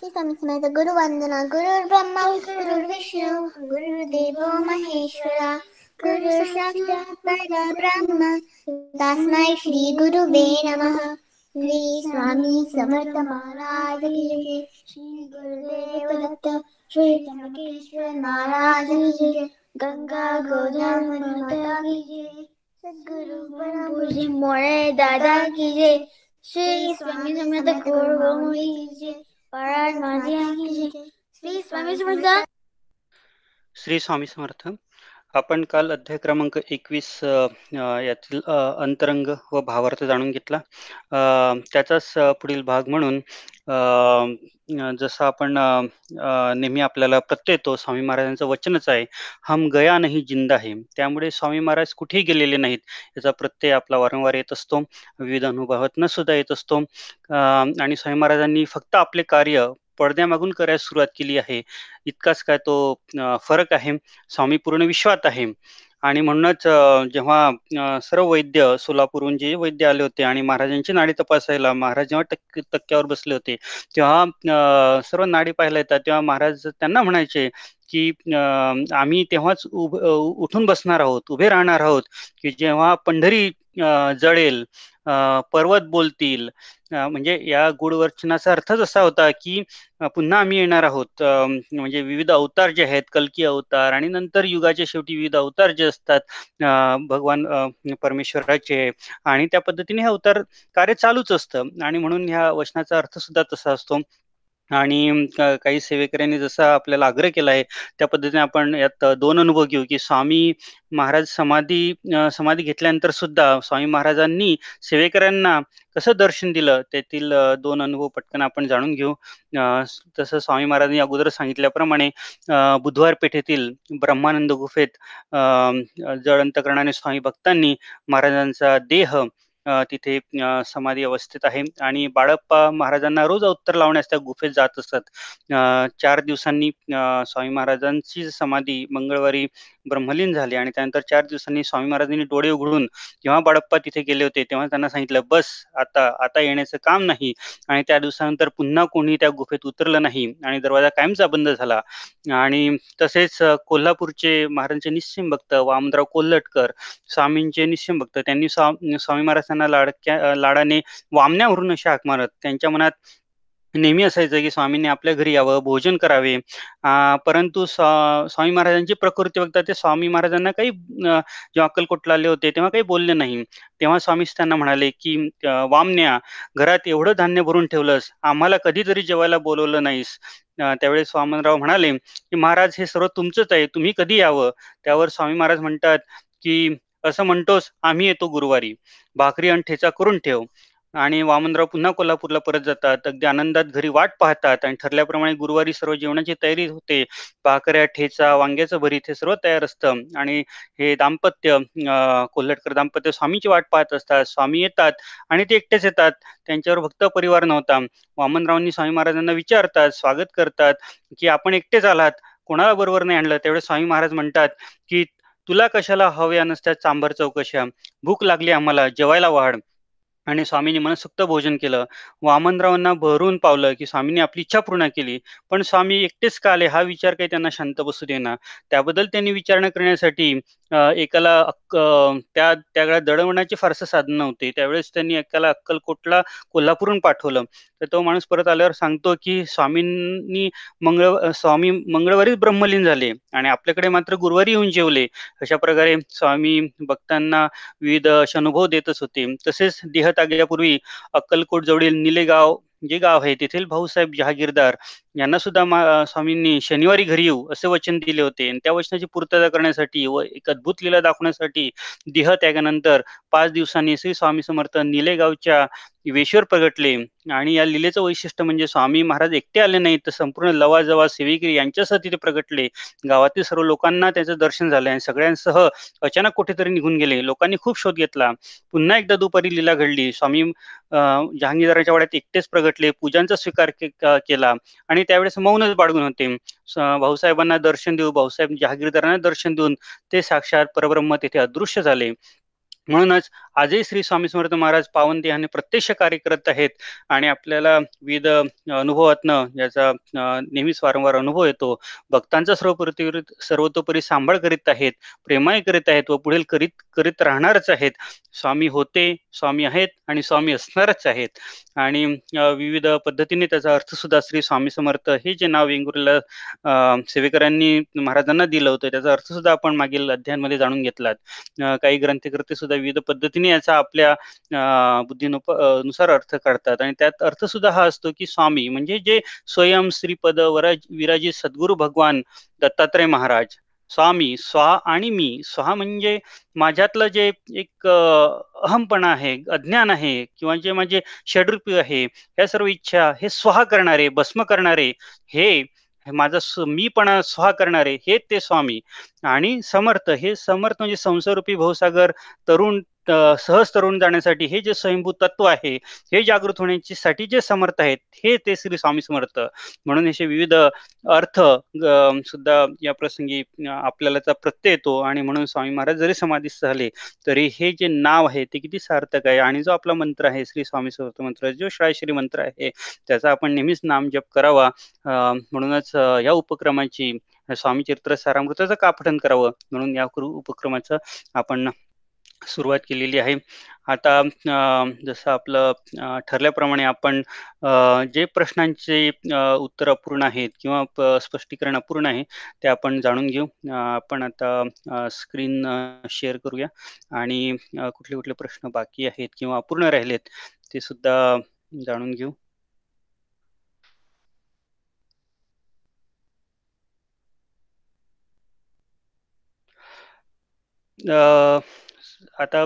श्री स्वामी समर्थ गुरु वंदना गुरुर् ब्रह्मा गुरुर्विष्णू गुरुर्देव महेश्वरा गुरु साक्षात परब्रह्म तस्मै श्री गुरुवे नमः श्री स्वामी समर्थ महाराज की श्री गुरुदेव दत्त श्री त्र्यंबकेश्वर महाराज की गंगा गोधर माता की जय सद्गुरु परमपूज्य मोरे दादा की जय श्री स्वामी समर्थ गुरु की जय माझी श्री स्वामी समर्थ श्री स्वामी समर्थ. आपण काल अध्याय क्रमांक एकवीस यातील अंतरंग व भावार्थ जाणून घेतला. अ, त्याचाच पुढील भाग म्हणून जसं आपण नेहमी आपल्याला प्रत्यय येतो स्वामी महाराजांचं वचनच आहे हम गया नाही जिंदा आहे त्यामुळे स्वामी महाराज कुठेही गेलेले नाहीत. याचा प्रत्यय आपला वारंवार येत असतो विविध अनुभवातनं सुद्धा येत असतो. आणि स्वामी महाराजांनी फक्त आपले कार्य पडद्यामागून करायला सुरुवात केली आहे. इतकाच काय तो फरक आहे. स्वामी पूर्ण विश्वात आहे. आणि म्हणूनच जेव्हा सर्व वैद्य सोलापूरहून जे वैद्य आले होते आणि महाराजांची नाडी तपासायला महाराज जेव्हा टक्क्यावर बसले होते तेव्हा सर्व नाडी पाहायला येतात तेव्हा महाराज त्यांना म्हणायचे की आम्ही तेव्हाच उभ उठून बसणार आहोत उभे राहणार आहोत की जेव्हा पंढरी जळेल पर्वत बोलतील. म्हणजे या गूढवचनाचा अर्थच असा होता की पुन्हा आम्ही येणार आहोत. म्हणजे विविध अवतार जे आहेत कल्की अवतार आणि नंतर युगाच्या शेवटी विविध अवतार जे असतात भगवान परमेश्वराचे आणि त्या पद्धतीने हे अवतार कार्य चालूच असतं. आणि म्हणून ह्या वचनाचा अर्थ सुद्धा तसा असतो. आणि काही सेवेकऱ्यांनी जसा आपल्याला आग्रह केला आहे त्या पद्धतीने आपण यात दोन अनुभव घेऊ की स्वामी महाराज समाधी समाधी घेतल्यानंतर सुद्धा स्वामी महाराजांनी सेवेकऱ्यांना कसं दर्शन दिलं त्यातील दोन अनुभव पटकन आपण जाणून घेऊ. तसं स्वामी महाराजांनी अगोदर सांगितल्याप्रमाणे बुधवार पेठेतील ब्रह्मानंद गुफेत जड अंतकरणाने स्वामी भक्तांनी महाराजांचा देह तिथे समाधी अवस्थेत आहे. आणि बाळप्पा महाराजांना रोज उत्तर लावण्यास त्या गुफेत जात असतात चार दिवसांनी स्वामी महाराजांची समाधी मंगळवारी ब्रह्मलीन झाली आणि त्यानंतर चार दिवसांनी स्वामी महाराजांनी डोळे उघडून जेव्हा बाळप्पा तिथे गेले होते तेव्हा त्यांना सांगितलं बस आता आता येण्याचं काम नाही. आणि त्या दिवसानंतर पुन्हा कोणी त्या गुफेत उतरलं नाही आणि दरवाजा कायमचा बंद झाला. आणि तसेच कोल्हापूरचे महाराजांचे निश्चिम भक्त वामनराव कोल्हटकर स्वामींचे निश्चिम भक्त त्यांनी स्वामी महाराजांना लाडक्या लाडाने वामण्यावरून शाक मारत. त्यांच्या मनात नेहमी असायचं की स्वामींनी आपल्या घरी यावं भोजन करावे. परंतु स्वामी महाराजांची प्रकृती बघता ते स्वामी महाराजांना काही अं, जेव्हा अक्कलकोटला आले होते तेव्हा काही बोलले नाही. तेव्हा स्वामीच त्यांना म्हणाले की वामन्या घरात एवढं धान्य भरून ठेवलंस आम्हाला कधीतरी जेवायला बोलवलं नाहीस. त्यावेळेस स्वामनराव म्हणाले की महाराज हे सर्व तुमचंच आहे तुम्ही कधी यावं? त्यावर स्वामी महाराज म्हणतात की असं म्हणतोस आम्ही येतो गुरुवारी. भाकरी आणि ठेचा करून ठेव. आणि वामनराव पुन्हा कोल्हापूरला परत जातात. अगदी आनंदात घरी वाट पाहतात आणि ठरल्याप्रमाणे गुरुवारी सर्व जेवणाची तयारी होते. भाकऱ्या ठेचा वांग्याचं भरीत हे सर्व तयार असतं. आणि हे दाम्पत्य कोल्हटकर दाम्पत्य स्वामीची वाट पाहत असतात. स्वामी येतात आणि ते एकटेच येतात. त्यांच्यावर भक्त परिवार नव्हता. वामनरावांनी स्वामी महाराजांना विचारतात स्वागत करतात की आपण एकटेच आलात. कोणाला बरोबर नाही आणलं? त्यावेळेस स्वामी महाराज म्हणतात की तुला कशाला हव्या नसत्या चांभार चौकशा? भूक लागली आम्हाला जेवायला वाढ. आणि स्वामींनी मनसुक्त भोजन केलं. वामनरावांना भरून पावलं की स्वामींनी आपली इच्छा पूर्ण केली. पण स्वामी एकटेच का आले? हा विचार काही त्यांना शांत बसू देना त्याबद्दल त्यांनी विचारणा करण्यासाठी एकाला अक्क त्या त्या काळात फारसं साधन नव्हते. त्यावेळेस त्यांनी एकाला अक्कलकोटला कोल्हापूरहून पाठवलं. तर तो माणूस परत आल्यावर सांगतो की स्वामींनी मंगळ स्वामी मंगळवारीच ब्रह्मलीन झाले आणि आपल्याकडे मात्र गुरुवारी येऊन जेवले. अशा प्रकारे स्वामी भक्तांना विविध असे अनुभव देतच होते. तसेच देहत देहत्यागापूर्वी अक्कलकोट जवळील निलेगाव जे गाव आहे तेथील भाऊसाहेब जहागीरदार यांना सुद्धा स्वामींनी शनिवारी घरी येऊ असे वचन दिले होते. आणि त्या वचनाची पूर्तता करण्यासाठी व एक अद्भुत लीला दाखवण्यासाठी देह त्यागानंतर पाच दिवसांनी श्री स्वामी समर्थ निलेगावच्या वेशीवर प्रगटले. आणि या लिलेचं वैशिष्ट्य म्हणजे स्वामी महाराज एकटे आले नाहीत तर संपूर्ण लवाजवा सेविकरी यांच्यासह तिथे प्रगटले. गावातील सर्व लोकांना त्याचं दर्शन झालं आणि सगळ्यांसह अचानक कुठेतरी निघून गेले. लोकांनी खूप शोध घेतला. पुन्हा एकदा दुपारी लीला घडली. स्वामी अं, जहांगीरदाराच्या वाड्यात एकटेच प्रगटले. पूजांचा स्वीकार केला. आणि त्यावेळेस मौनच बाळगून होते. भाऊसाहेबांना दर्शन देऊ भाऊसाहेब जहागीरदारांना दर्शन देऊन ते साक्षात परब्रह्म तेथे अदृश्य झाले. म्हणूनच आजही श्री स्वामी समर्थ महाराज पावन देहाने प्रत्यक्ष कार्य करत आहेत आणि आपल्याला विविध अनुभवातनं याचा नेहमीच वारंवार अनुभव येतो. भक्तांचा सर्वपरी सर्वतोपरी सांभाळ करीत आहेत प्रेमाय करीत आहेत व पुढील करीत करीत राहणारच आहेत. स्वामी होते स्वामी आहेत आणि स्वामी असणारच आहेत. आणि विविध पद्धतीने त्याचा अर्थ सुद्धा श्री स्वामी समर्थ हे जे नाव वेंगुर्ला सेवेकरांनी महाराजांना दिलं होतं त्याचा अर्थ सुद्धा आपण मागील अध्यायांमध्ये जाणून घेतलात. काही ग्रंथकर्ते सुद्धा विविध पद्धतीने याचा आपल्या बुद्धीनुसार अर्थ काढतात. आणि त्यात अर्थ सुद्धा हा असतो की स्वामी म्हणजे जे स्वयं श्रीपद वराज विराजी सद्गुरु भगवान दत्तात्रय महाराज. स्वामी स्वा आणि मी. स्वा म्हणजे माझ्यातलं जे एक अहमपणा आहे अज्ञान आहे किंवा जे माझे षडरूपी आहे ह्या सर्व इच्छा हे स्वाहा करणारे भस्म करणारे हे माझा मीपणा स्वा करणारे हे ते स्वामी. आणि समर्थ हे समर्थ म्हणजे संसारूपी भवसागर तरुण सहज तरुण जाण्यासाठी हे जे स्वयंभू तत्व आहे हे जागृत होण्याची साठी जे समर्थ आहेत हे ते श्री स्वामी समर्थ. म्हणून असे विविध अर्थ सुद्धा या प्रसंगी आपल्याला प्रत्यय येतो. आणि म्हणून स्वामी महाराज जरी समाधीस्थ झाले तरी हे जे नाव आहे ते किती सार्थक आहे. आणि जो आपला मंत्र आहे श्री स्वामी समर्थ मंत्र जो श्रायश्री मंत्र आहे त्याचा आपण नेहमीच नाम जप करावा. म्हणूनच या उपक्रमाची स्वामी चरित्र सारामृताचं का पठन करावं? म्हणून या उपक्रमाचं आपण सुरुवात केलेली आहे. आता जसं आपलं ठरल्याप्रमाणे आपण जे प्रश्नांचे उत्तर अपूर्ण आहेत किंवा स्पष्टीकरण अपूर्ण आहे ते आपण जाणून घेऊ. आपण आता स्क्रीन शेअर करूया. आणि कुठले कुठले प्रश्न बाकी आहेत किंवा अपूर्ण राहिलेत ते सुद्धा जाणून घेऊ. आता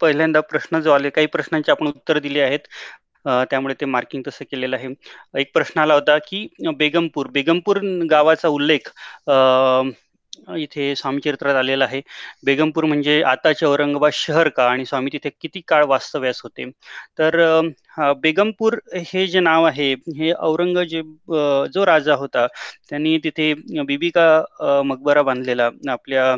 पहिल्यांदा प्रश्न जो आले काही प्रश्नांची आपण उत्तर दिली आहेत. त्यामुळे ते मार्किंग तसं केलेलं आहे. एक प्रश्न आला होता की बेगमपूर बेगमपूर गावाचा उल्लेख इथे स्वामी चरित्रात आलेला आहे. बेगमपूर म्हणजे आताचे औरंगाबाद शहर का? आणि स्वामी तिथे किती काळ वास्तव्यास होते? तर बेगमपूर हे जे नाव आहे हे औरंगजेब जो राजा होता त्यांनी तिथे बिबिका मकबरा बांधलेला. आपल्या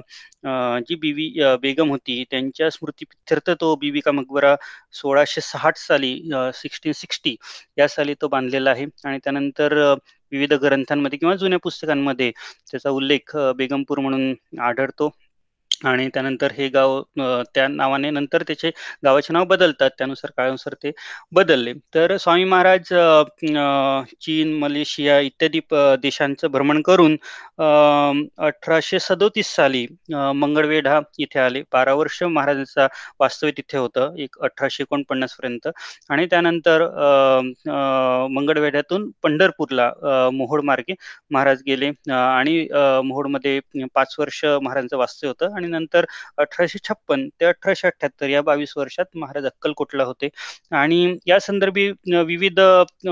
जी बीवी बेगम होती त्यांच्या स्मृतीप्रित्यर्थ तो बीबिका मकबरा सोळाशे साठ साली सिक्स्टीन सिक्स्टी या साली तो बांधलेला आहे. आणि त्यानंतर विविध ग्रंथांमध्ये किंवा जुन्या पुस्तकांमध्ये त्याचा उल्लेख बेगमपूर म्हणून आढळतो. आणि त्यानंतर हे गाव त्या नावाने नंतर त्याचे गावाचे नाव बदलतात. त्यानुसार काळानुसार ते बदलले. तर स्वामी महाराज चीन मलेशिया इत्यादी देशांचं भ्रमण करून अठराशे सदोतीस साली मंगळवेढा इथे आले. बारा वर्ष महाराजांचा वास्तव्य तिथे होतं. एक अठराशे एकोणपन्नास पर्यंत. आणि त्यानंतर मंगळवेढ्यातून पंढरपूरला मोहोळ मार्गे महाराज गेले. आणि मोहोळमध्ये पाच वर्ष महाराजांचं वास्तव्य होतं. आणि नंतर अठराशे छप्पन ते अठराशे अठ्याहत्तर या बावीस वर्षात महाराज अक्कलकोटला होते. आणि या संदर्भी विविध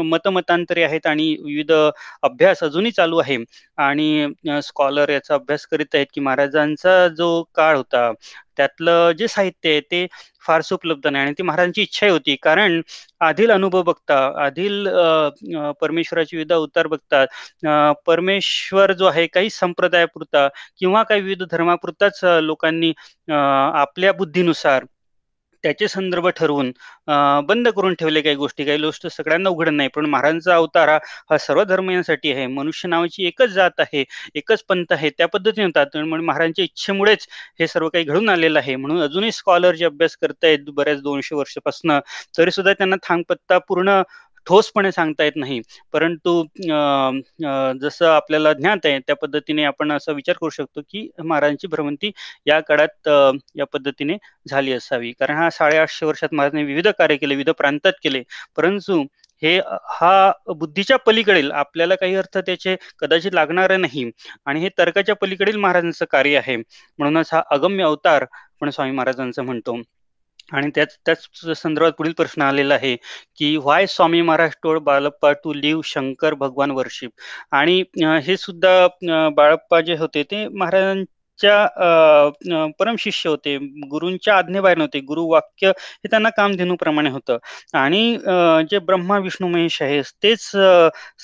मतमतांतरे आहेत आणि विविध अभ्यास अजूनही चालू आहे. आणि स्कॉलर याचा अभ्यास करीत आहेत की महाराजांचा जो काळ होता त्यातलं जे साहित्य आहे ते फारसं उपलब्ध नाही आणि ती महाराजांची इच्छाही होती. कारण आधील अनुभव बघता आधील परमेश्वराची विविध अवतार बघतात परमेश्वर जो आहे काही संप्रदायापुरता किंवा काही विविध धर्मापुरताच लोकांनी आपल्या बुद्धीनुसार त्याचे संदर्भ ठरवून बंद करून ठेवले काही गोष्टी. काही गोष्ट सगळ्यांना उघड नाही. पण महाराजांचा अवतार हा सर्व धर्मियांसाठी आहे. मनुष्य नावाची एकच जात आहे एकच पंथ आहे त्या पद्धतीने होतात म्हणून महाराजांच्या इच्छेमुळेच हे सर्व काही घडून आलेलं आहे. म्हणून अजूनही स्कॉलर जे अभ्यास करतायत बऱ्याच दोनशे वर्षापासून तरी सुद्धा त्यांना थांगपत्ता पूर्ण ठोसपणे सांगता येत नाही. परंतु जसं आपल्याला ज्ञात आहे त्या पद्धतीने आपण असा विचार करू शकतो की महाराजांची भ्रमंती या काळात या पद्धतीने झाली असावी. कारण हा साडेआठशे वर्षात महाराजांनी विविध कार्य केले विविध प्रांतात केले. परंतु हे हा बुद्धीच्या पलीकडील आपल्याला काही अर्थ त्याचे कदाचित लागणार नाही. आणि हे तर्काच्या पलीकडील महाराजांचं कार्य आहे. म्हणूनच हा अगम्य अवतार आपण स्वामी महाराजांचं म्हणतो. आणि त्याच त्याच संदर्भात पुढील प्रश्न आलेला आहे की व्हाय स्वामी महाराज टोळ बाळप्पा टू लिव्ह शंकर भगवान वर्शिप? आणि हे सुद्धा बाळप्पा जे होते ते महाराजां महाराजांच्या परम शिष्य होते. गुरुंच्या आज्ञेबाहेर नव्हते. गुरु वाक्य हे त्यांना कामधेनूप्रमाणे होतं. आणि जे ब्रह्मा विष्णू महेश आहे तेच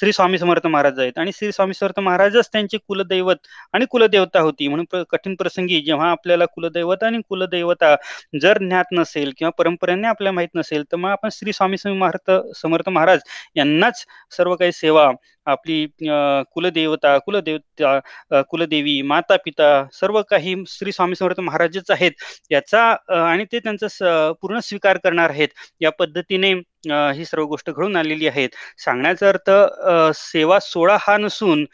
श्री स्वामी समर्थ महाराज आहेत. आणि श्री स्वामी समर्थ महाराजच त्यांचे कुलदैवत आणि कुलदेवता होती. म्हणून कठीण प्रसंगी जेव्हा आपल्याला कुलदैवत आणि कुलदैवता जर ज्ञात नसेल किंवा परंपरेने आपल्याला माहीत नसेल तर मग आपण श्री स्वामी समर्थ समर्थ महाराज यांनाच सर्व काही सेवा आपली कुलदेवता कुलदेवता कुलदेवी माता पिता सर्व काही श्री स्वामी समर्थ महाराजच आहेत. याचा आणि ते त्यांचा पूर्ण स्वीकार करणार आहेत. या पद्धतीने ही सर्व गोष्ट घडून आलेली आहेत. सांगण्याचा अर्थ सेवा सोळा हा नसून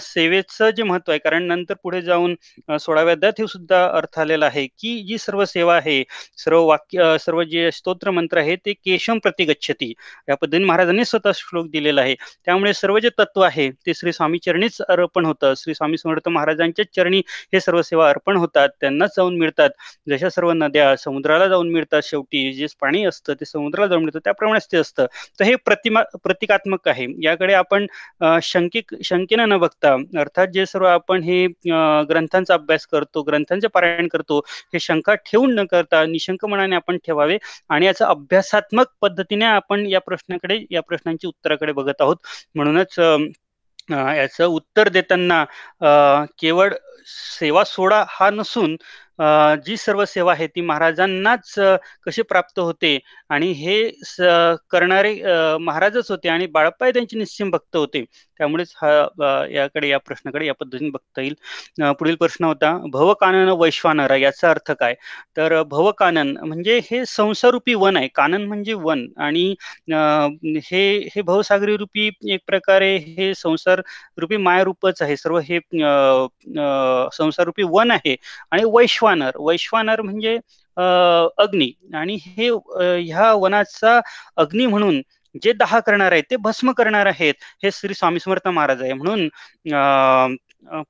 सेवेचं जे महत्त्व आहे कारण नंतर पुढे जाऊन सोळाव्या अध्यात हे सुद्धा अर्थ आलेला आहे की जी सर्व सेवा आहे सर्व वाक्य सर्व जे स्तोत्र मंत्र आहे ते केशम प्रतिगच्छती या पद्धतीने महाराजांनी स्वतः श्लोक दिलेला आहे. त्यामुळे सर्व जे तत्व आहे ते श्री स्वामी चरणीच अर्पण होतं. श्री स्वामी समर्थ महाराजांच्या चरणी हे सर्व सेवा अर्पण होतात त्यांनाच जाऊन मिळतात. जशा सर्व नद्या समुद्राला जाऊन मिळतात शेवटी जे पाणी असतं ते समुद्राला जाऊन मिळतं त्या प्रमाणेच ते असतं. तर हे प्रतिमा प्रतिकात्मक आहे. याकडे आपण शंकिक शंकेनं न बघता अर्थात जे सर्व आपण हे ग्रंथांचा अभ्यास करतो ग्रंथांचे पारायण करतो हे शंका ठेवून न करता निशंक मनाने आपण ठेवावे आणि याचा अभ्यासात्मक पद्धतीने आपण या प्रश्नाकडे या प्रश्नांची उत्तराकडे बघत आहोत. म्हणूनच याचं उत्तर देताना केवळ सेवा सोडा हा नसून जी सर्व सेवा आहे ती महाराजांनाच कशी प्राप्त होते आणि हे करणारे महाराजच होते आणि बाळप्पा त्यांचे निश्चिम भक्त होते. त्यामुळेच हा याकडे या प्रश्नाकडे या पद्धतीने बघता येईल. पुढील प्रश्न होता भवकानन वैश्वानर याचा अर्थ काय? तर भवकानन म्हणजे हे संसारूपी वन आहे. कानन म्हणजे वन आणि हे हे भवसागरी रूपी एक प्रकारे हे संसार रूपी मायरूपच आहे. सर्व हे संसारूपी वन आहे आणि वैश्वानर. वैश्वानर म्हणजे अग्नी. आणि हे ह्या वनाचा अग्नी म्हणून जे दहा करणार आहेत ते भस्म करणार आहेत हे श्री स्वामी समर्थ महाराज आहे. म्हणून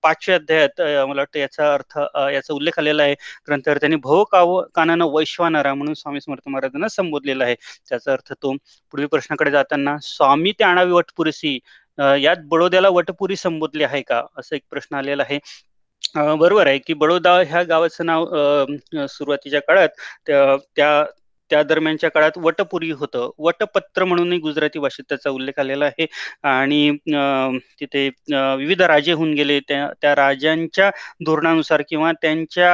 पाचव्या अध्यायात मला वाटतं याचा अर्थ याचा उल्लेख आलेला आहे. ग्रंथार्थाने भव काव कानानं वैश्वानरा म्हणून स्वामी समर्थ महाराजांना संबोधलेला आहे. त्याचा अर्थ तो पुढील प्रश्नाकडे जाताना स्वामी ते आणावी वटपुरीसी यात बडोद्याला वटपुरी संबोधले आहे का? असा एक प्रश्न आलेला आहे. बरोबर आहे की बडोदा ह्या गावाचं नाव सुरुवातीच्या काळात त्या त्या दरम्यानच्या काळात वटपुरी होतं. वटपत्र म्हणूनही गुजराती भाषेत त्याचा उल्लेख आलेला आहे. आणि तिथे विविध राजे होऊन गेले. त्या त्या राजांच्या धोरणानुसार किंवा त्यांच्या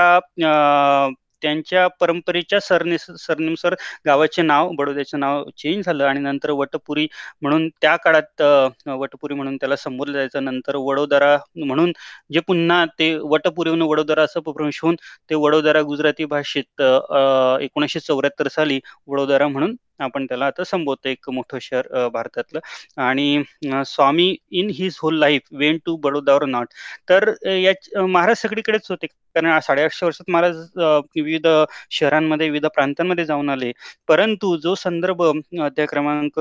त्यांच्या परंपरेच्या सरने सरनेनुसार गावाचे नाव बडोद्याचं नाव चेंज झालं आणि नंतर वटपुरी म्हणून त्या काळात वटपुरी म्हणून त्याला संबोधलं जायचं. नंतर वडोदरा म्हणून जे पुन्हा ते वटपुरीहून वडोदरा असं प्रवेश होऊन ते वडोदरा गुजराती भाषेत एकोणीसशे चौऱ्याहत्तर साली वडोदरा म्हणून आपण त्याला आता संबोधतो एक मोठं शहर भारतातलं. आणि Swami in his whole life went to Baroda or not. तर या महाराज सगळीकडेच होते. कारण साडेआठशे वर्षात महाराज विविध शहरांमध्ये विविध प्रांतांमध्ये जाऊन आले. परंतु जो संदर्भ अध्याय क्रमांक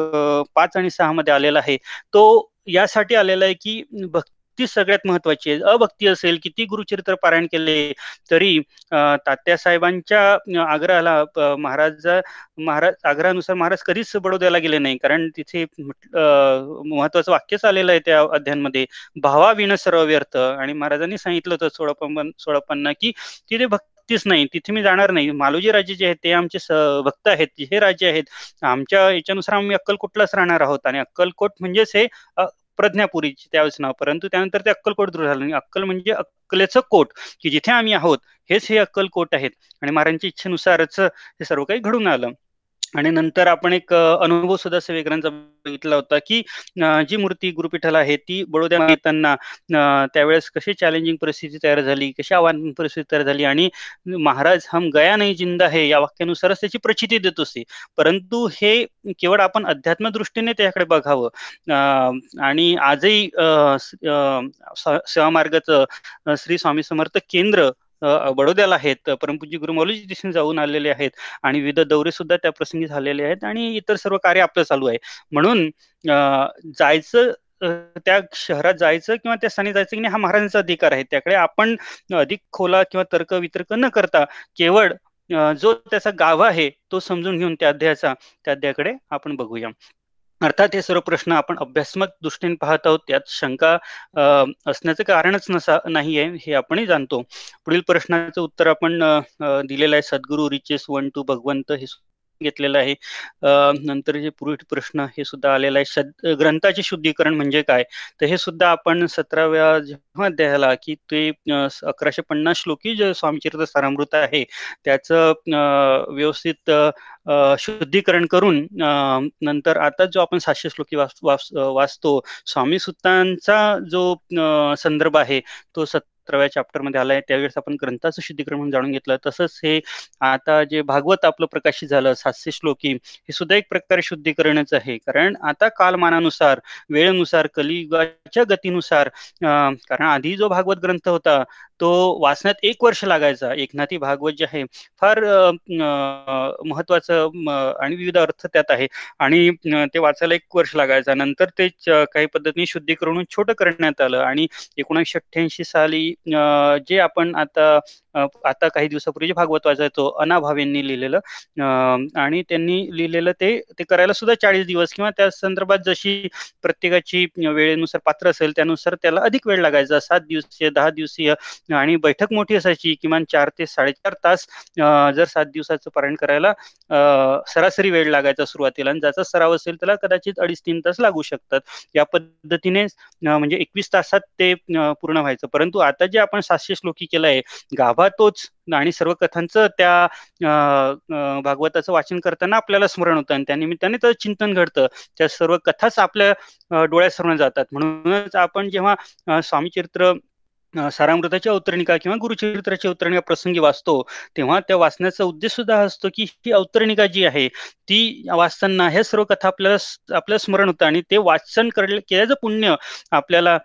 पाच आणि सहा मध्ये आलेला आहे तो यासाठी आलेला आहे की भक्ती ती सगळ्यात महत्वाची आहे. अभक्ती असेल किती गुरुचरित्र पारायण केले तरी तात्यासाहेबांच्या आग्रहाला महाराज महाराज आग्रहानुसार महाराज कधीच बडोद्याला गेले नाही. कारण तिथे महत्वाचं वाक्यच आलेलं आहे त्या अध्यायांमध्ये. भावा विण सर्व व्यर्थ. आणि महाराजांनी सांगितलं होतं सोळापन्न सोळापन्न की तिथे भक्तीच नाही. तिथे मी जाणार नाही. मालोजी राज्य जे आहेत ते आमचे भक्त आहेत. हे राज्य आहेत. आमच्या याच्यानुसार आम्ही अक्कलकोटलाच राहणार आहोत. आणि अक्कलकोट म्हणजेच हे प्रज्ञापुरीची त्यावेळेस नाव. परंतु त्यानंतर ते अक्कलकोट दूर झालं. अक्कल म्हणजे अक्कलेचं कोट की जिथे आम्ही आहोत हेच हे अक्कलकोट आहेत. आणि महाराजांच्या इच्छेनुसारच हे सर्व काही घडून आलं. आणि नंतर आपण एक अनुभव सुद्धा सेवेकरांचा बघितला होता की जी मूर्ती गुरुपीठाला आहे ती बडोद्या येताना त्यावेळेस कशी चॅलेंजिंग परिस्थिती तयार झाली कशी आव्हान परिस्थिती तयार झाली आणि महाराज हम गया नाही जिंदा आहे या वाक्यानुसारच त्याची प्रचिती देत असते परंतु हे केवळ आपण अध्यात्म दृष्टीने त्याकडे बघावं. आणि आजही सेवा मार्गाचं श्री स्वामी समर्थ केंद्र बडोद्याला आहेत. परमपूज्य गुरु मौलीजी दिसून जाऊन आलेले आहेत आणि विविध दौरे सुद्धा त्या प्रसंगी झालेले आहेत आणि इतर सर्व कार्य आपलं चालू आहे. म्हणून जायचं त्या शहरात जायचं किंवा त्या स्थानी जायचं की नाही हा महाराजांचा अधिकार आहे. त्याकडे आपण अधिक खोला किंवा तर्क वितर्क न करता केवळ जो त्याचा गाव आहे तो समजून घेऊन त्या अध्यायाचा त्या अध्यायाकडे आपण बघूया. अर्थात हे सर्व प्रश्न आपण अभ्यासमक दृष्टीने पाहत आहोत. त्यात शंका असण्याचं कारणच नसा नाही आहे हे आपणही जाणतो. पुढील प्रश्नाचं उत्तर आपण दिलेलं आहे. सद्गुरु रिचेस वन टू भगवंत हे घेतलेलं आहे. नंतर जे पूर्वी प्रश्न हे सुद्धा आलेला आहे. ग्रंथाचे शुद्धीकरण म्हणजे काय? तर हे सुद्धा आपण सतराव्या जेव्हा द्यायला की ते अकराशे पन्नास श्लोकी जे स्वामीचरित सारामृत आहे त्याचं व्यवस्थित शुद्धीकरण करून नंतर आता जो आपण सातशे श्लोकी वाच वाचतो स्वामी सुतांचा जो संदर्भ आहे तो सत सतराव्या चॅप्टरमध्ये आलाय. त्यावेळेस आपण ग्रंथाचं शुद्धीकरण म्हणून जाणून घेतलं. तसंच हे आता जे भागवत आपलं प्रकाशित झालं सातशे श्लोकी हे सुद्धा एक प्रकारे शुद्धीकरणच आहे. कारण आता कालमानानुसार वेळेनुसार कलियुगाच्या गतीनुसार कारण आधी जो भागवत ग्रंथ होता तो वाचण्यात एक वर्ष लागायचा. एकनाथी भागवत जे आहे फार महत्वाचं आणि विविध अर्थ त्यात आहे. आणि ते वाचायला एक वर्ष लागायचा. नंतर ते काही पद्धतीने शुद्धीकरण छोटं करण्यात आलं. आणि एकोणीसशे अठ्ठ्याऐंशी साली जे आपण आता आता काही दिवसापूर्वी भागवत वाचायचो अनाभावेंनी लिहिलेलं आणि त्यांनी लिहिलेलं ते ते करायला सुद्धा चाळीस दिवस किंवा त्या संदर्भात जशी प्रत्येकाची वेळेनुसार पात्र असेल त्यानुसार त्याला अधिक वेळ लागायचा. सात दिवसीय दहा दिवसीय आणि बैठक मोठी असायची किमान चार ते साडेचार तास जर सात दिवसाचं पारायण करायला सरासरी वेळ लागायचा सुरुवातीला आणि ज्याचा सराव असेल त्याला कदाचित अडीच तीन तास लागू शकतात. या पद्धतीने म्हणजे एकवीस तासात ते पूर्ण व्हायचं. परंतु आता जे आपण सातशे श्लोकी केलं आहे गाभा तोच आणि सर्व कथांचं त्या भागवताचं वाचन करताना आपल्याला स्मरण होतं आणि त्या निमित्ताने तर चिंतन घडतं. त्या सर्व कथाच आपल्या डोळ्यासमोर जातात. म्हणूनच आपण जेव्हा स्वामीचरित्र सारामृताची अवतरणिका किंवा गुरुचरित्राची अवतरणिका प्रसंगी वाचतो तेव्हा त्या वाचण्याचा उद्देश सुद्धा असतो की ही अवतरणिका जी आहे ती वाचताना ह्या सर्व कथा आपल्याला आपल्या स्मरण होतं आणि ते वाचन केल्याचं पुण्य आपल्याला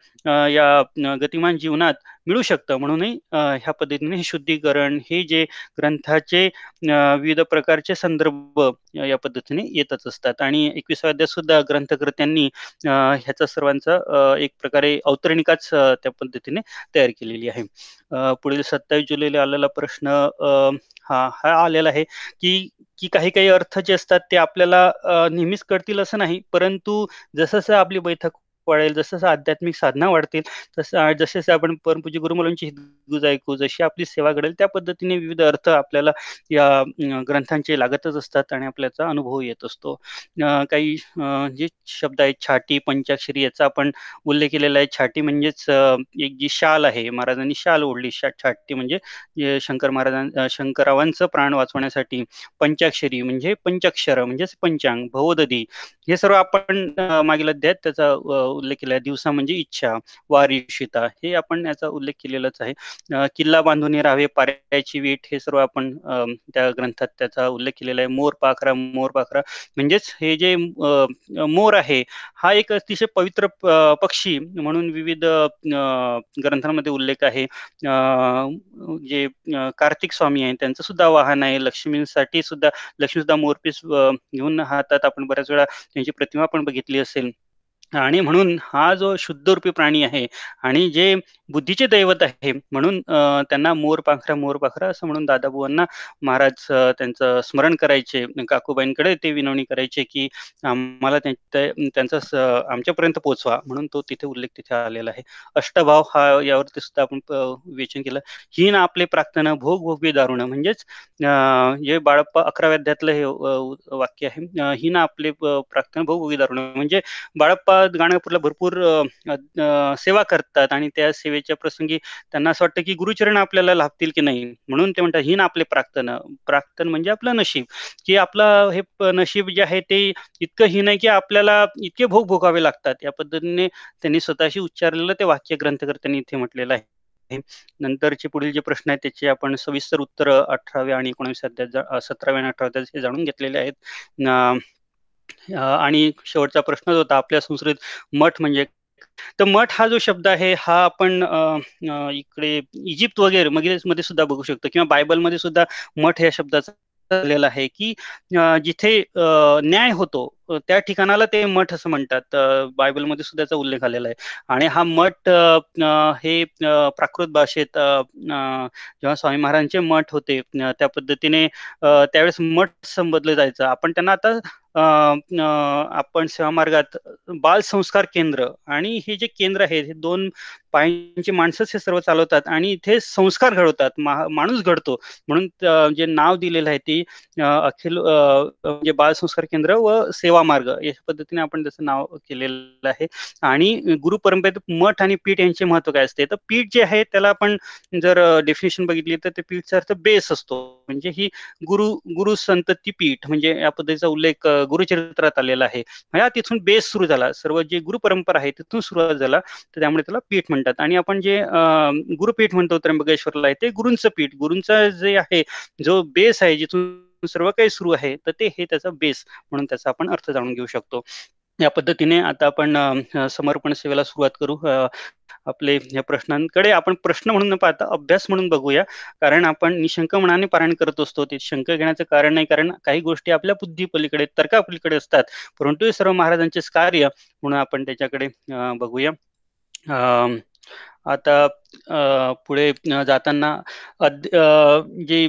या गतिमान जीवनात मिळू शकतं. म्हणूनही ह्या पद्धतीने हे शुद्धीकरण हे जे ग्रंथाचे विविध प्रकारचे संदर्भ या पद्धतीने येतच असतात. आणि एकविसाव्या अध्यात सुद्धा ग्रंथकर्त्यांनी ह्याचा सर्वांचा एक प्रकारे अवतरणिकाच त्या पद्धतीने तयार केलेली आहे. पुढील सत्तावीस जुलैला आलेला प्रश्न हा हा आलेला आहे की की काही काही अर्थ जे असतात ते आपल्याला नेहमीच कळतील असं नाही. परंतु जसं जसं आपली बैठक वाढेल जसं आध्यात्मिक साधना वाढतील तसं जसे जसे आपण परमपूज्य गुरुमुलांची गुज ऐकू जशी आपली सेवा घडेल त्या पद्धतीने विविध अर्थ आपल्याला या ग्रंथांचे लागतच असतात आणि आपल्याचा अनुभव येत असतो. काही जे शब्द आहेत छाटी पंचाक्षरी याचा आपण उल्लेख केलेला आहे. छाटी म्हणजेच एक जी शाल आहे महाराजांनी शाल ओढली. छाटी म्हणजे शंकर महाराजां शंकरावांचं प्राण वाचवण्यासाठी पंचाक्षरी म्हणजे पंचाक्षर म्हणजेच पंचांग भवदधी हे सर्व आपण मागील अध्यायात त्याचा उल्लेख केला आहे. दिवसा म्हणजे इच्छा वार इशिता हे आपण याचा उल्लेख केलेलाच आहे. किल्ला बांधून राहावे पाऱ्याची वीट हे सर्व आपण त्या ग्रंथात त्याचा उल्लेख केलेला आहे. मोर पाखरा मोर पाखरा. म्हणजेच हे जे मोर आहे हा एक अतिशय पवित्र पक्षी म्हणून विविध ग्रंथांमध्ये उल्लेख आहे. जे कार्तिक स्वामी आहे त्यांचं सुद्धा वाहन आहे. लक्ष्मीसाठी सुद्धा लक्ष्मी सुद्धा मोरपीस घेऊन हातात आपण बऱ्याच वेळा त्यांची प्रतिमा पण बघितली असेल. आणि म्हणून हा जो शुद्ध रूपी प्राणी आहे आणि जे बुद्धीचे दैवत आहे म्हणून त्यांना मोर पाखरा मोर पाखरा असं म्हणून दादाबुवांना महाराज त्यांचं स्मरण करायचे काकूबाईंकडे ते विनवणी करायचे की आम्हाला त्यांचा आमच्यापर्यंत पोचवा म्हणून तो तिथे उल्लेख तिथे आलेला आहे. अष्टभाव हा यावरती सुद्धा आपण विवेचन केलं. हीन आपले प्रार्थना भोग भोगवी दारुण म्हणजेच जे बाळप्पा अकराव्या अध्यातलं हे वाक्य आहे हीन आपले प्रार्थना भोग भोगी दारुण म्हणजे बाळप्पा गाणगापूरला भरपूर सेवा करतात आणि त्या सेवेच्या प्रसंगी त्यांना असं वाटतं की गुरुचरण आपल्याला लाभतील की नाही? म्हणून ते म्हणतात ही ना आपले प्राक्तन. प्राक्तन म्हणजे आपलं नशीब. की आपलं हे नशीब जे आहे ते इतकं ही नाही की आपल्याला इतके भोग भोगावे लागतात. या पद्धतीने त्यांनी स्वतःशी उच्चारलेलं ते वाक्य ग्रंथकर्त्यांनी इथे म्हटलेलं आहे. नंतरचे पुढील जे प्रश्न आहेत त्याचे आपण सविस्तर उत्तर अठराव्या आणि एकोणीसाव्या सतराव्या आणि अठराव्या हे जाणून घेतलेले आहेत. आणि शेवटचा प्रश्नच होता आपल्या संस्कृत मठ म्हणजे तर मठ हा जो शब्द आहे हा आपण इकडे इजिप्त वगैरे मध्ये सुद्धा बघू शकतो किंवा बायबलमध्ये सुद्धा मठ या शब्दाचा आहे की जिथे न्याय होतो त्या ठिकाणाला ते मठ असं म्हणतात. बायबलमध्ये सुद्धा त्याचा उल्लेख आलेला आहे. आणि हा मठ हे प्राकृत भाषेत जेव्हा स्वामी महाराजांचे मठ होते त्या पद्धतीने त्यावेळेस मठ संबोधले जायचं. आपण त्यांना आता आपण सेवामार्गात बाल संस्कार केंद्र आणि हे जे केंद्र आहे हे दोन पायांची माणसंच हे सर्व चालवतात आणि इथे संस्कार घडवतात माणूस घडतो. म्हणून जे नाव दिलेलं आहे ती अखिल म्हणजे बाल संस्कार केंद्र व सेवा मार्ग या पद्धतीने आपण त्याचं नाव केलेलं आहे. आणि गुरु परंपरेत मठ आणि पीठ यांचे महत्त्व काय असते? तर पीठ जे आहे त्याला आपण जर डेफिनेशन बघितली तर ते पीठचा अर्थ बेस असतो. म्हणजे ही गुरु गुरु संतती पीठ म्हणजे या पद्धतीचा उल्लेख गुरुचरित्रात आलेला आहे. म्हणजे तिथून बेस सुरू झाला. सर्व जे गुरु परंपरा आहे तिथून सुरुवात झाला. तर त्यामुळे त्याला पीठ म्हणतात. आणि आपण जे गुरुपीठ म्हणतो त्र्यंबकेश्वरला आहे ते गुरूंचं पीठ. गुरूंचा जे आहे जो बेस आहे जिथून सर्व काही सुरू आहे तर ते हे त्याचा बेस म्हणून त्याचा आपण अर्थ जाणून घेऊ शकतो. या पद्धतीने आता आपण समर्पण सेवेला सुरुवात करू. आपले या प्रश्नांकडे आपण प्रश्न म्हणून न पाहता अभ्यास म्हणून बघूया. कारण आपण निशंक मनाने पारायण करत असतो. ते शंक घेण्याचं कारण नाही. कारण काही गोष्टी आपल्या बुद्धी पलीकडे तर्कापलीकडे असतात. परंतु हे सर्व महाराजांचेच कार्य म्हणून आपण त्याच्याकडे बघूया. आता पुढे जाताना जी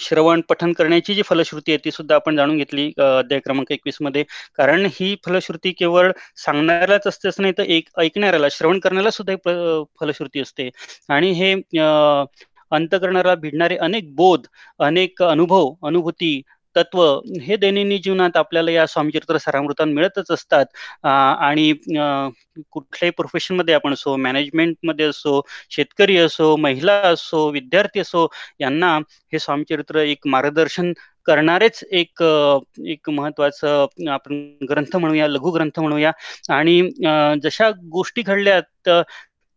श्रवण पठन करण्याची जी फलश्रुती आहे ती सुद्धा आपण जाणून घेतली अध्याय क्रमांक एकवीसमध्ये. कारण ही फलश्रुती केवळ सांगणाऱ्यालाच असते असं नाही तर एक ऐकणाऱ्याला श्रवण करण्याला सुद्धा फलश्रुती असते. आणि हे अंतकरणाला भिडणारे अनेक बोध अनेक अनुभव अनुभूती तत्व हे दैनंदिन जीवनात आपल्याला या स्वामीचरित्र सारामृतात मिळतच असतात. आणि कुठल्याही प्रोफेशनमध्ये आपण असो मॅनेजमेंटमध्ये असो शेतकरी असो महिला असो विद्यार्थी असो यांना हे स्वामीचरित्र एक मार्गदर्शन करणारेच एक एक महत्वाचं आपण ग्रंथ म्हणूया लघु ग्रंथ म्हणूया. आणि जशा गोष्टी घडल्यात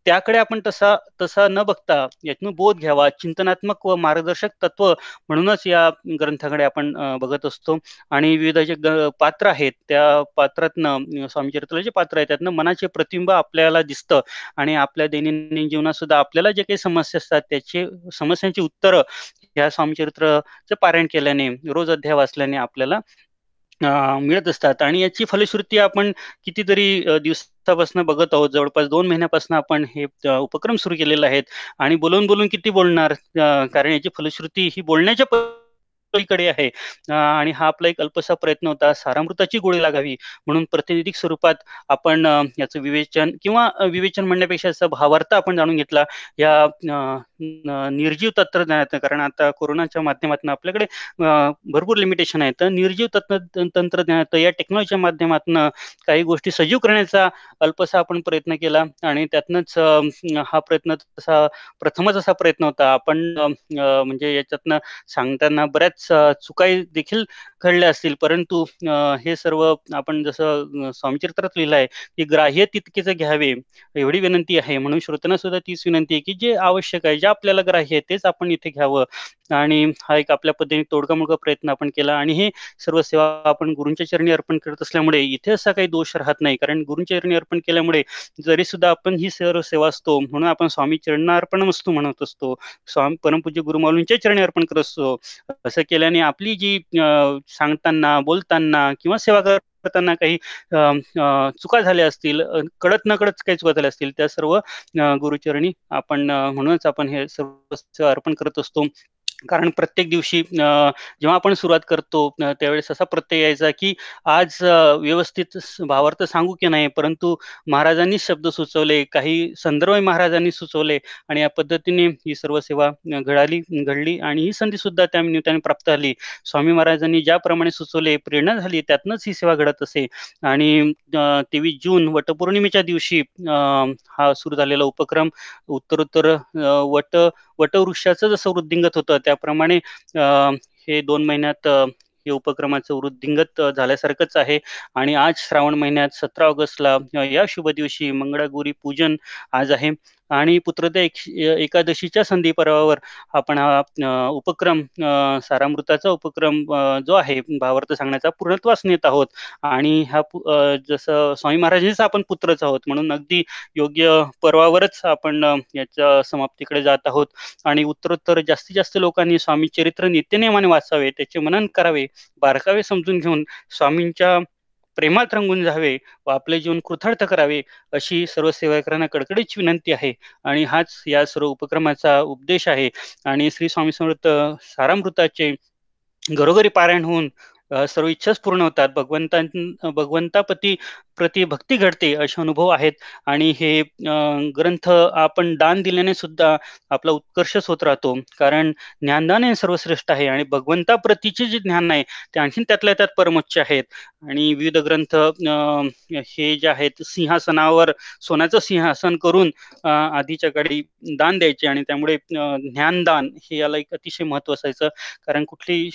त्याकडे आपण तसा तसा न बघता यातून बोध घ्यावा चिंतनात्मक व मार्गदर्शक तत्व म्हणूनच या ग्रंथाकडे आपण बघत असतो. आणि विविध जे पात्र आहेत त्या पात्रातनं स्वामी चरित्र जे पात्र आहे त्यातनं मनाचे प्रतिबिंब आपल्याला दिसतं. आणि आपल्या दैनंदिन जीवनात सुद्धा आपल्याला जे काही समस्या असतात त्याचे समस्यांची उत्तरं या स्वामीचरित्रचं पारायण केल्याने रोज अध्याय वाचल्याने आपल्याला मिळत असतात. आणि याची फलश्रुती आपण कितीतरी दिवसापासून बघत आहोत. जवळपास दोन महिन्यापासून आपण हे उपक्रम सुरू केलेले आहेत. आणि बोलून बोलून किती बोलणार? कारण याची फलश्रुती ही बोलण्याच्या पलीकडे आहे. आणि हा आपला एक अल्पसा प्रयत्न होता सारामृताची गोळी लागावी म्हणून प्रतिनिधिक स्वरूपात आपण याचं विवेचन किंवा विवेचन म्हणण्यापेक्षा याचा भावार्थ आपण जाणून घेतला. या निर्जीव तंत्रज्ञानात कारण आता कोरोनाच्या माध्यमातून आपल्याकडे भरपूर लिमिटेशन आहे तर निर्जीव तंत्र तंत्रज्ञानात या टेक्नॉलॉजीच्या माध्यमातून काही गोष्टी सजीव करण्याचा अल्पसा आपण प्रयत्न केला. आणि त्यातनंच हा प्रयत्न तसा प्रथमच असा प्रयत्न होता. आपण म्हणजे याच्यातनं सांगताना बऱ्याच चुकाई देखील घडल्या असतील. परंतु हे सर्व आपण जसं स्वामीचरित्रात लिहिलं आहे की ग्राह्य तितकेच घ्यावे एवढी विनंती आहे. म्हणून श्रोतांना सुद्धा तीच विनंती आहे की जे आवश्यक आहे जे आपल्याला ग्राह्य आहे तेच आपण इथे घ्यावं. आणि हा एक आपल्या पद्धतीने तोडगा प्रयत्न आपण केला आणि हे सर्व सेवा आपण गुरुंच्या चरणी अर्पण करत असल्यामुळे इथे असा काही दोष राहत नाही. कारण गुरुंच्या चरणी अर्पण केल्यामुळे जरी सुद्धा आपण ही सर्व सेवा असतो म्हणून आपण स्वामी चरण अर्पण वस्तू म्हणत असतो. स्वामी परमपूज्य गुरुमाऊलींच्या चरणी अर्पण करत असतो. असं केल्याने आपली जी सांगताना बोलताना किंवा सेवा करताना काही चुका झाल्या असतील कळत न कळत काही चुका झाल्या असतील त्या सर्व गुरुचरणी आपण म्हणूनच आपण हे सर्व अर्पण करत असतो. कारण प्रत्येक दिवशी जेव्हा आपण सुरुवात करतो त्यावेळेस असा प्रत्यय यायचा की आज व्यवस्थित भावार्थ सांगू की नाही परंतु महाराजांनी शब्द सुचवले काही संदर्भ महाराजांनी सुचवले आणि या पद्धतीने ही सर्व सेवा घडाली घडली आणि ही संधी सुद्धा त्या निमित्ताने प्राप्त झाली. स्वामी महाराजांनी ज्याप्रमाणे सुचवले प्रेरणा झाली त्यातनंच ही सेवा घडत असे. आणि तेवीस जून वटपौर्णिमेच्या दिवशी हा सुरू झालेला उपक्रम उत्तरोत्तर वट वटवृक्षाचं जसं वृद्धिंगत होतं त्याप्रमाणे हे दोन महिन्यात हे उपक्रमाचं वृद्धिंगत झाल्यासारखंच आहे. आणि आज श्रावण महिन्यात सतरा ऑगस्टला या शुभ दिवशी मंगळागौरी पूजन आज आहे. आणि पुत्रदय एकादशीच्या संधी पर्वावर आपण हा उपक्रम सारामृताचा उपक्रम जो आहे भावार्थ सांगण्याचा पूर्णत्वास नेत आहोत. आणि हा जसं स्वामी महाराजांचा आपण पुत्रच आहोत म्हणून अगदी योग्य पर्वावरच आपण याच्या समाप्तीकडे जात आहोत. आणि उत्तरोत्तर जास्तीत जास्त लोकांनी स्वामी चरित्र नित्यनेमाने वाचावे त्याचे मनन करावे बारकावे समजून घेऊन स्वामींच्या प्रेमात रंगून जावे व आपले जीवन कृथार्थ करावे अशी सर्व सेवाकरांना कडकडीची विनंती आहे. आणि हाच या सर्व उपक्रमाचा उपदेश आहे. आणि श्री स्वामी समर्थ सारामृताचे घरोघरी पारायण होऊन सर्व इच्छाच पूर्ण होतात. भगवंतां भगवंतापती प्रति भक्ती घडते असे अनुभव आहेत. आणि हे ग्रंथ आपण दान दिल्याने सुद्धा आपला उत्कर्षच होत राहतो. कारण ज्ञानदान हे सर्वश्रेष्ठ आहे आणि भगवंताप्रतीचे जे ज्ञान आहे ते आणखीन त्यातल्या त्यात परमोच्च आहेत. आणि विविध ग्रंथ हे जे आहेत सिंहासनावर सोन्याचं सिंहासन करून आधीच्या काळी दान द्यायचे आणि त्यामुळे ज्ञानदान हे याला एक अतिशय महत्त्व असायचं. कारण कुठली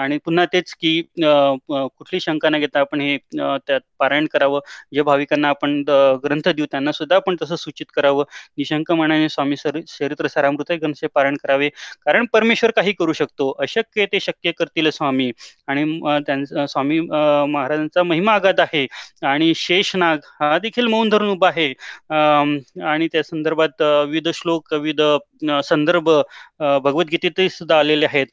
आणि पुन्हा तेच की कुठली शंका न घेता आपण हे त्यात पारायण करावं. जे भाविकांना आपण ग्रंथ देऊ त्यांना सुद्धा आपण तसं सूचित करावं. निशंक मनाने स्वामी सर चरित्र सारामृत ग्रंथचे पारायण करावे. कारण परमेश्वर काही करू शकतो. अशक्य ते शक्य करतील स्वामी. आणि त्यांचा स्वामी महाराजांचा महिमा आघात आहे. आणि शेषनाग हा देखील मौन धरून उभा आहे. आणि त्या संदर्भात विविध श्लोक विविध संदर्भ भगवद्गीतेतही सुद्धा आलेले आहेत.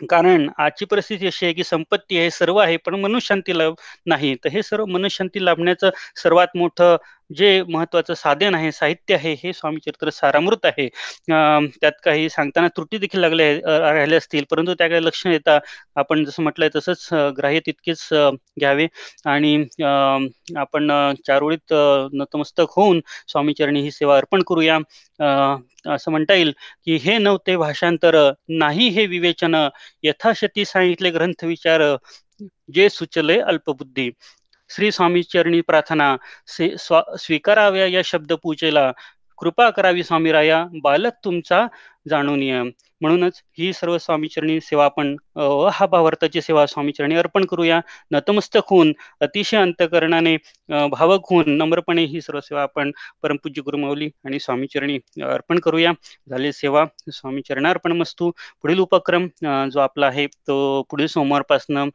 कारण आजची परिस्थिती अशी आहे की संपत्ती आहे सर्व आहे पण मनुशांती लाभ नाही. तर हे सर्व मनुशांती लाभण्याचं सर्वात मोठं जे महत्वाचं साधन आहे साहित्य आहे हे स्वामी चरित्र सारामृत आहे. त्यात काही सांगताना त्रुटी देखील लागले राहिले असतील परंतु त्याकडे लक्ष देता आपण जसं म्हटलंय तसंच ग्राह्य तितकेच घ्यावे. आणि आपण चारोळीत नतमस्तक होऊन स्वामीचरणी ही सेवा अर्पण करूया. असं म्हणता येईल की हे नव्हते भाषांतर नाही हे विवेचन यथाशती सांगितले ग्रंथ विचार जे सुचले अल्पबुद्धी. श्री स्वामी चरणी प्रार्थना स्वीकाराव्या या शब्द पूजेला कृपा करावी स्वामीराया. बालक तुमचा जाणून म्हणूनच ही सर्व स्वामीचरणी सेवा आपण हा भावार्थाची सेवा स्वामीचरणी अर्पण करूया. नतमस्तक होऊन अतिशय अंतकरणाने भावक होऊन नम्रपणे ही सर्व सेवा आपण परमपूज्य गुरुमाऊली आणि स्वामीचरणी अर्पण करूया. झाले सेवा स्वामी चरणार्पण मस्तू. पुढील उपक्रम जो आपला आहे तो पुढील सोमवारपासनं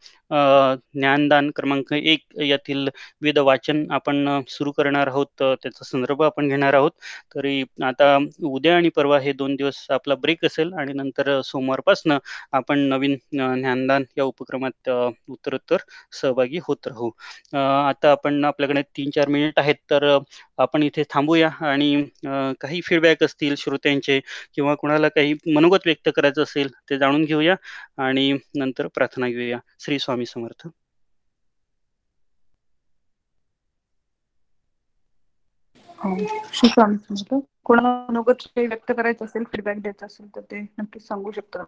ज्ञानदान क्रमांक एक यातील विविध वाचन आपण सुरू करणार आहोत. त्याचा संदर्भ आपण घेणार आहोत. तरी आता उद्या आणि परवा हे दोन दिवस आपला ब्रेक असेल आणि नंतर सोमवारपासनं आपण नवीन ज्ञानदान या उपक्रमात उत्तरोत्तर सहभागी होत राहू. आता आपण आपल्याकडे तीन चार मिनिट आहेत तर आपण इथे थांबूया आणि काही फीडबॅक असतील श्रोत्यांचे किंवा कुणाला काही मनोगत व्यक्त करायचं असेल ते जाणून घेऊया आणि नंतर प्रार्थना घेऊया. श्री स्वामी समर्थ. हो, श्री स्वामी समर्थ. कोणाला मनोगत व्यक्त करायचं असेल फीडबॅक द्यायचा असेल तर ते नक्कीच सांगू शकतो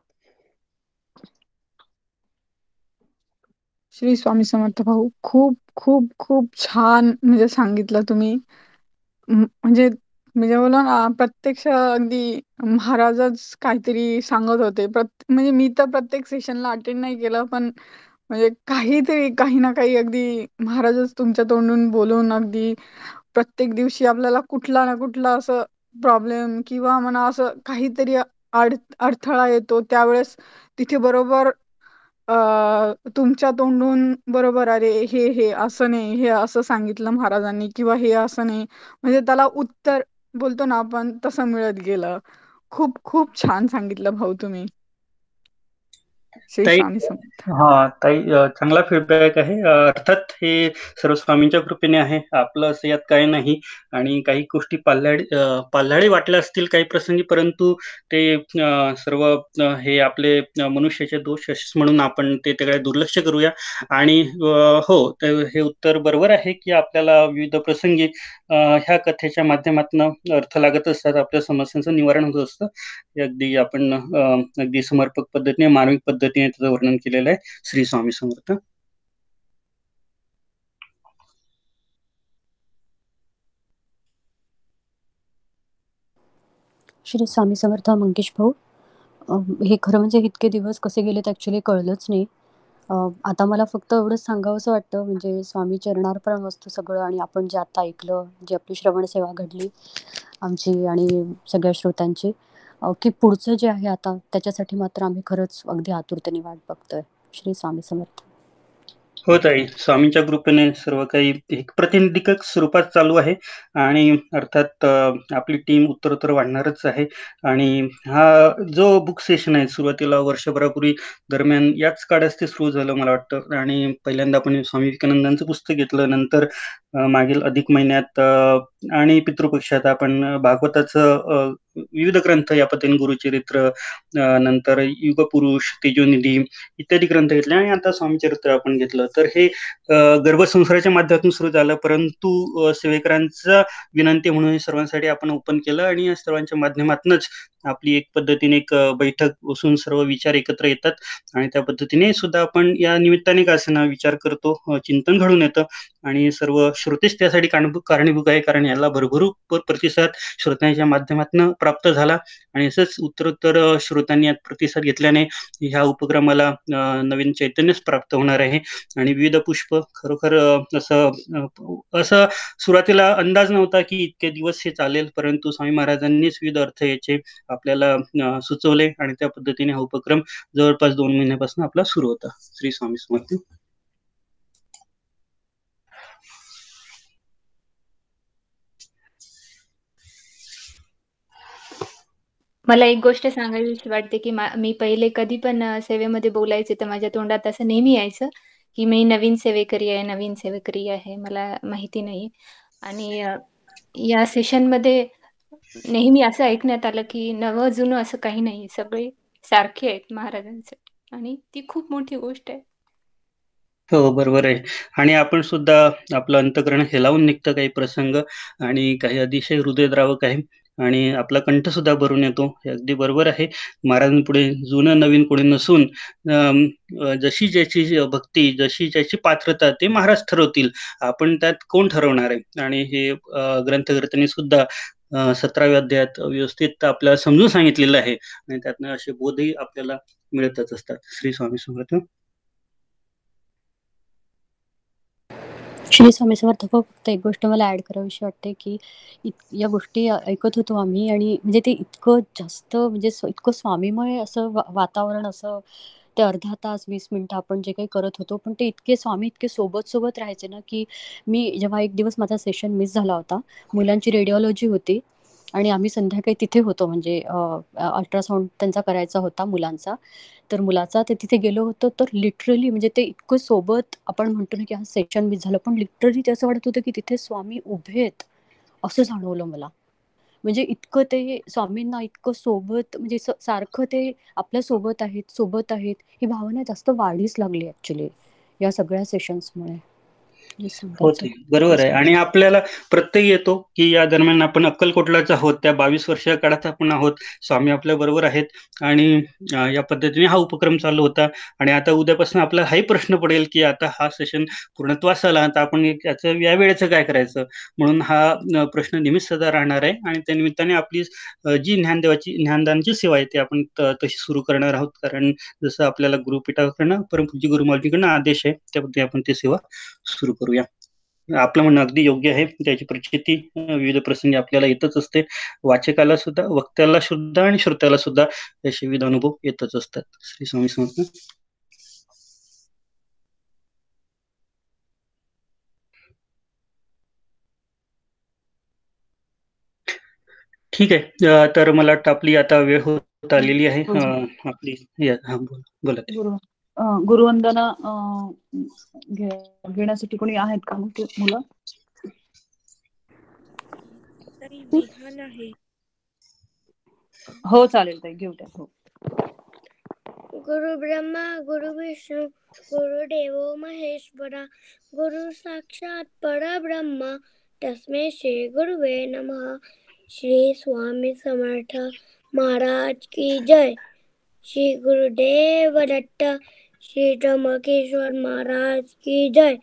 श्री स्वामी समर्थ भाऊ खूप खूप खूप छान म्हणजे सांगितलं तुम्ही. म्हणजे म्हणजे बोला ना प्रत्यक्ष अगदी महाराजच काहीतरी सांगत होते. म्हणजे मी तर प्रत्येक सेशनला अटेंड नाही केलं पण म्हणजे काहीतरी काही ना काही अगदी महाराजच तुमच्या तोंडून बोलून अगदी प्रत्येक दिवशी आपल्याला कुठला ना कुठला असं प्रॉब्लेम किंवा म्हणा असं काहीतरी अड अडथळा येतो त्यावेळेस तिथे बरोबर अ तुमच्या तोंडून बरोबर अरे हे हे असं नाही हे असं सांगितलं महाराजांनी किंवा हे असं नाही. म्हणजे त्याला उत्तर बोलतो ना आपण तसं मिळत गेलं. खूप खूप छान सांगितलं भाऊ तुम्ही. हा ताई चांगला फीडबॅक आहे. अर्थात हे सर्व स्वामींच्या कृपेने आहे. आपलं असं यात काही नाही. आणि काही गोष्टी पाल्हाडी पाल्हाडी वाटल्या असतील काही प्रसंगी परंतु ते सर्व हे आपले मनुष्याचे दोष म्हणून आपण ते त्याकडे दुर्लक्ष करूया. आणि हो हे उत्तर बरोबर आहे की आपल्याला विविध प्रसंगी ह्या कथेच्या माध्यमातून अर्थ लागत असतात. आपल्या समस्यांचं निवारण होत असतं. अगदी आपण अगदी समर्पक पद्धतीने मानविक पद्धतीने त्याचं वर्णन केलेलं आहे. श्री स्वामी समर्थ. श्री स्वामी समर्थ मंगेश भाऊ. हे खरं म्हणजे इतके दिवस कसे गेलेत ॲक्च्युली कळलंच नाही. आता मला फक्त एवढंच सांगावंसं वाटतं म्हणजे स्वामी चरणार्पण वस्तू सगळं आणि आपण जे आता ऐकलं जी आपली श्रवण सेवा घडली आमची आणि सगळ्या श्रोत्यांची. की पुढचं जे आहे आता त्याच्यासाठी मात्र आम्ही खरंच अगदी आतुरतेने वाट बघतोय. श्री स्वामी समर्थ. हो ताई स्वामींच्या कृपेने सर्व काही एक प्रतिनिधिक स्वरूपात चालू आहे आणि अर्थात आपली टीम उत्तरोत्तर वाढणारच आहे. आणि हा जो बुक सेशन आहे सुरुवातीला वर्षभरापूर्वी दरम्यान याच काळात ते सुरू झालं मला वाटतं. आणि पहिल्यांदा आपण स्वामी विवेकानंदांचं पुस्तक घेतलं नंतर मागील अधिक महिन्यात आणि पितृपक्षात आपण भागवताचं विविध ग्रंथ या पद्धतीने गुरुचरित्र नंतर युगपुरुष तेजोनिधी इत्यादी ग्रंथ घेतले आणि आता स्वामीचरित्र आपण घेतलं. तर हे गर्भसंसाराच्या माध्यमातून सुरू झालं. परंतु सेवेकरांचा विनंती म्हणून सर्वांसाठी आपण ओपन केलं आणि या सर्वांच्या माध्यमातूनच आपली एक पद्धतीने एक बैठक बसून सर्व विचार एकत्र येतात आणि त्या पद्धतीने सुद्धा आपण या निमित्ताने का असेना विचार करतो चिंतन घडून येतं. आणि सर्व श्रोतेच त्यासाठी कारणीभूत आहे. कारण याला भरभरून प्रतिसाद श्रोत्यांच्या माध्यमातून प्राप्त झाला. आणि असंच उत्तरोत्तर श्रोतांनी यात प्रतिसाद घेतल्याने ह्या उपक्रमाला नवीन चैतन्यच प्राप्त होणार आहे. आणि विविध पुष्प खरोखर असं असं सुरुवातीला अंदाज नव्हता की इतके दिवस हे चालेल. परंतु स्वामी महाराजांनीच विविध अर्थ याचे आपल्याला सुचवले. आणि त्या पद्धतीने हा उपक्रम जवळपास दोन महिन्यापासून आपला सुरू होता. श्री स्वामी समर्थ. मला एक गोष्ट सांगावीशी वाटते, की मा मी पहिले कधी पण अ, सेवेमध्ये बोलायचे तर माझ्या तोंडात असं नेहमी यायचं, की मी नवीन सेवेकरी आहे, नवीन सेवेकरी आहे. मला माहिती नाही आणि अ, या सेशनमध्ये नेहमी असं ऐकण्यात आलं, की नवं-जुनं असं काही नाही. सगळे सारखे आहेत महाराजांसाठी आणि ती खूप मोठी गोष्ट आहे. हो बरोबर आहे आणि आपण सुद्धा आपलं अंतकरण हेलावून निघतं काही प्रसंग आणि काही अतिशय हृदयद्रावक आहे आणि आपला कंठ सुद्धा भरून येतो. हे अगदी बरोबर आहे. महाराजांपुढे जुनं नवीन कोणी नसून जशी ज्याची भक्ती जशी ज्याची पात्रता ते महाराज ठरवतील. आपण त्यात कोण ठरवणार आहे? आणि हे ग्रंथकर्त्यांनी सुद्धा सतराव्या अध्यायात व्यवस्थित आपल्याला समजून सांगितलेलं आहे. आणि त्यातनं असे बोधही आपल्याला मिळतच असतात. श्री स्वामी समर्थ. श्री स्वामी समर्थ फक्त एक गोष्ट मला ॲड करावीशी वाटते, की इत या गोष्टी ऐकत होतो आम्ही आणि म्हणजे ते इतकं जास्त म्हणजे इतकं स्वामीमय असं वा वातावरण असं ते अर्धा तास, वीस मिनिटं आपण जे काही करत होतो, पण ते इतके स्वामी इतके सोबत-सोबत राहायचे ना, की मी जेव्हा एक दिवस माझा सेशन मिस झाला होता. मुलांची रेडिओलॉजी होती आणि आम्ही संध्याकाळी तिथे होतो म्हणजे अल्ट्रासाऊंड त्यांचा करायचा होता मुलांचा. तर मुलाचा ते तिथे गेलो होतो, तर लिटरली म्हणजे ते इतकं सोबत आपण म्हणतो ना, की आज सेशन मिस झालं, पण लिटरली ते असं वाटत होतं, की तिथे स्वामी उभे आहेत, असं जाणवलं मला. म्हणजे इतकं ते स्वामींना इतकं सोबत म्हणजे स सारखं ते आपल्यासोबत आहेत, सोबत आहेत, ही भावना जास्त वाढीस लागली ऍक्च्युली या सगळ्या सेशन्समुळे. होते. बरोबर आहे. आणि आपल्याला प्रत्यय येतो की या दरम्यान आपण अक्कलकोटलाच आहोत. त्या बावीस वर्षाच्या काळात आपण आहोत. स्वामी आपल्या बरोबर आहेत. आणि या पद्धतीने हा उपक्रम चालू होता. आणि आता उद्यापासून आपला हाही प्रश्न पडेल की आता हा सेशन पूर्णत्वास आला. आता आपण याचं या वेळेचं काय करायचं? म्हणून हा प्रश्न नेहमीच सदा राहणार आहे. आणि त्या निमित्ताने आपली जी ज्ञानदेवाची ज्ञानदानची सेवा आहे ती आपण तशी सुरू करणार आहोत. कारण जसं आपल्याला गुरुपीठाकडनं परमपूजी गुरुमालजीकडनं आदेश आहे त्या आपण ती सेवा सुरू करूया. आपलं म्हणणं अगदी योग्य आहे. त्याची प्रचिती विविध प्रसंगी आपल्याला येतच असते. वाचकाला सुद्धा वक्त्याला सुद्धा आणि श्रोत्याला सुद्धा असे विविध अनुभव येतच असतात. श्री स्वामी समर्थ. ठीक आहे. तर मला वाटतं आपली आता वेळ होत आलेली आहे. आपली या- हा बोला. बोला. गुरुवंदना घेण्यासाठी कोणी आहेत का मग मुलं? हो चालेल ताई घेऊ द्या हो. गुरु ब्रह्मा गुरु विष्णू गुरुदेव महेश्वरा गुरु साक्षात परब्रह्म तस्मै श्री गुरुवे नमः. श्री स्वामी समर्थ महाराज की जय. श्री गुरुदेव दत्त श्री त्र्यंबकेश्वर महाराज की जय।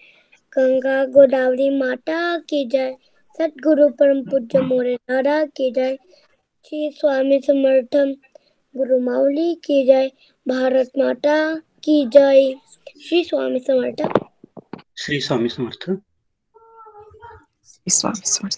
गंगा गोदावरी माता की जय। सतगुरु परम पूज्य मोरे दादा की जय। श्री स्वामी समर्थ गुरु माऊली की जय। भारत माता की जय। श्री स्वामी समर्थ। श्री स्वामी समर्थ। स्वामी समर्थ।